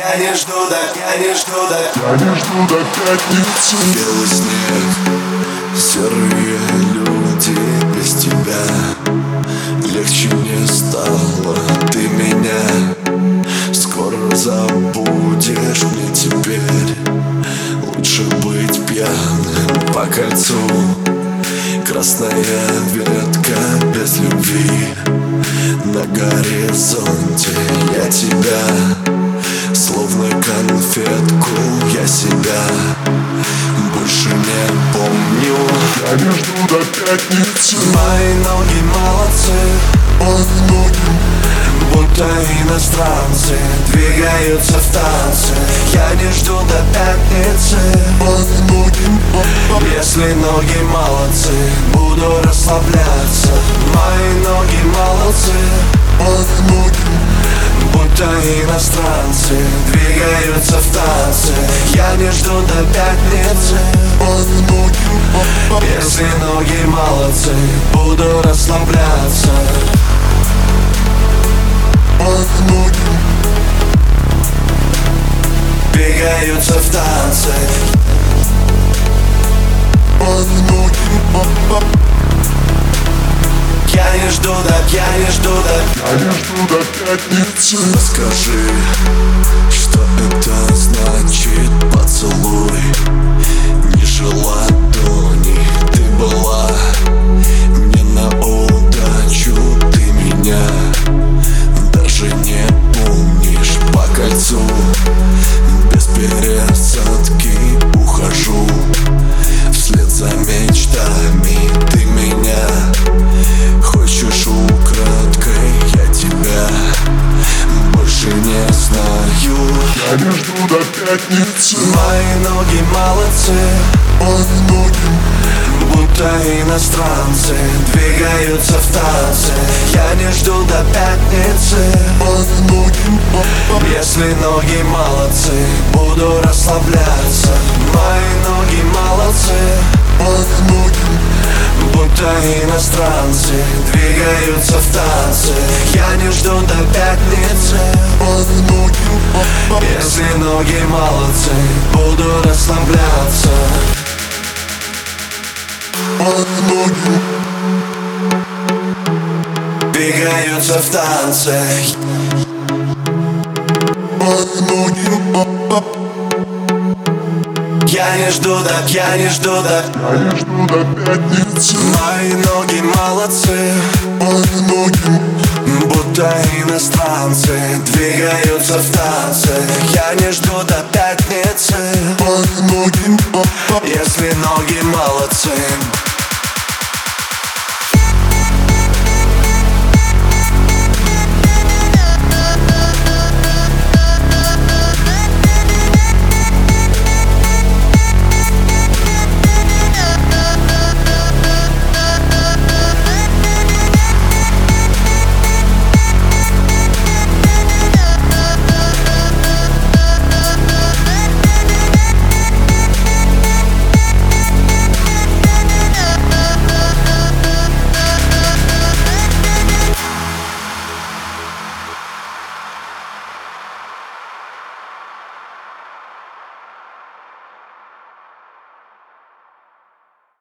Я не жду до, я не жду до Я не жду до пятницы Белый снег, серые люди без тебя Легче мне стало, ты меня Скоро забудешь мне теперь Лучше быть пьяным по кольцу. Красная ветка без любви На горизонте. Я тебя жду до пятницы. Мои ноги молодцы. Мои ноги. Будто иностранцы Двигаются в танце Я не жду до пятницы. Мои ноги. Если ноги молодцы Буду расслабляться. Мои ноги молодцы. Мои ноги. Будто иностранцы Двигаются в танце Я не жду до пятницы. Мои Если ноги молодцы Буду расслабляться Мои ноги. Двигаются в танце ноги. Я не жду до, я не жду до Я не жду до пятницы Скажи, что это значит поцелуй Я жду до пятницы. Мои ноги молодцы. Мои ноги. Будто иностранцы Двигаются в танце. Я не жду до пятницы. Мои ноги. Если ноги молодцы Буду расслабляться. Мои ноги молодцы. Мои ноги. Будто иностранцы Двигаются в танце. Я не жду до пятницы. Если ноги молодцы. Буду расслабляться. Двигаются в танце. Я не жду до, я не жду до. Я не жду до пятницы. Мои ноги молодцы иностранцы Двигаются в танце. Я не жду до пятницы. Если ноги молодцы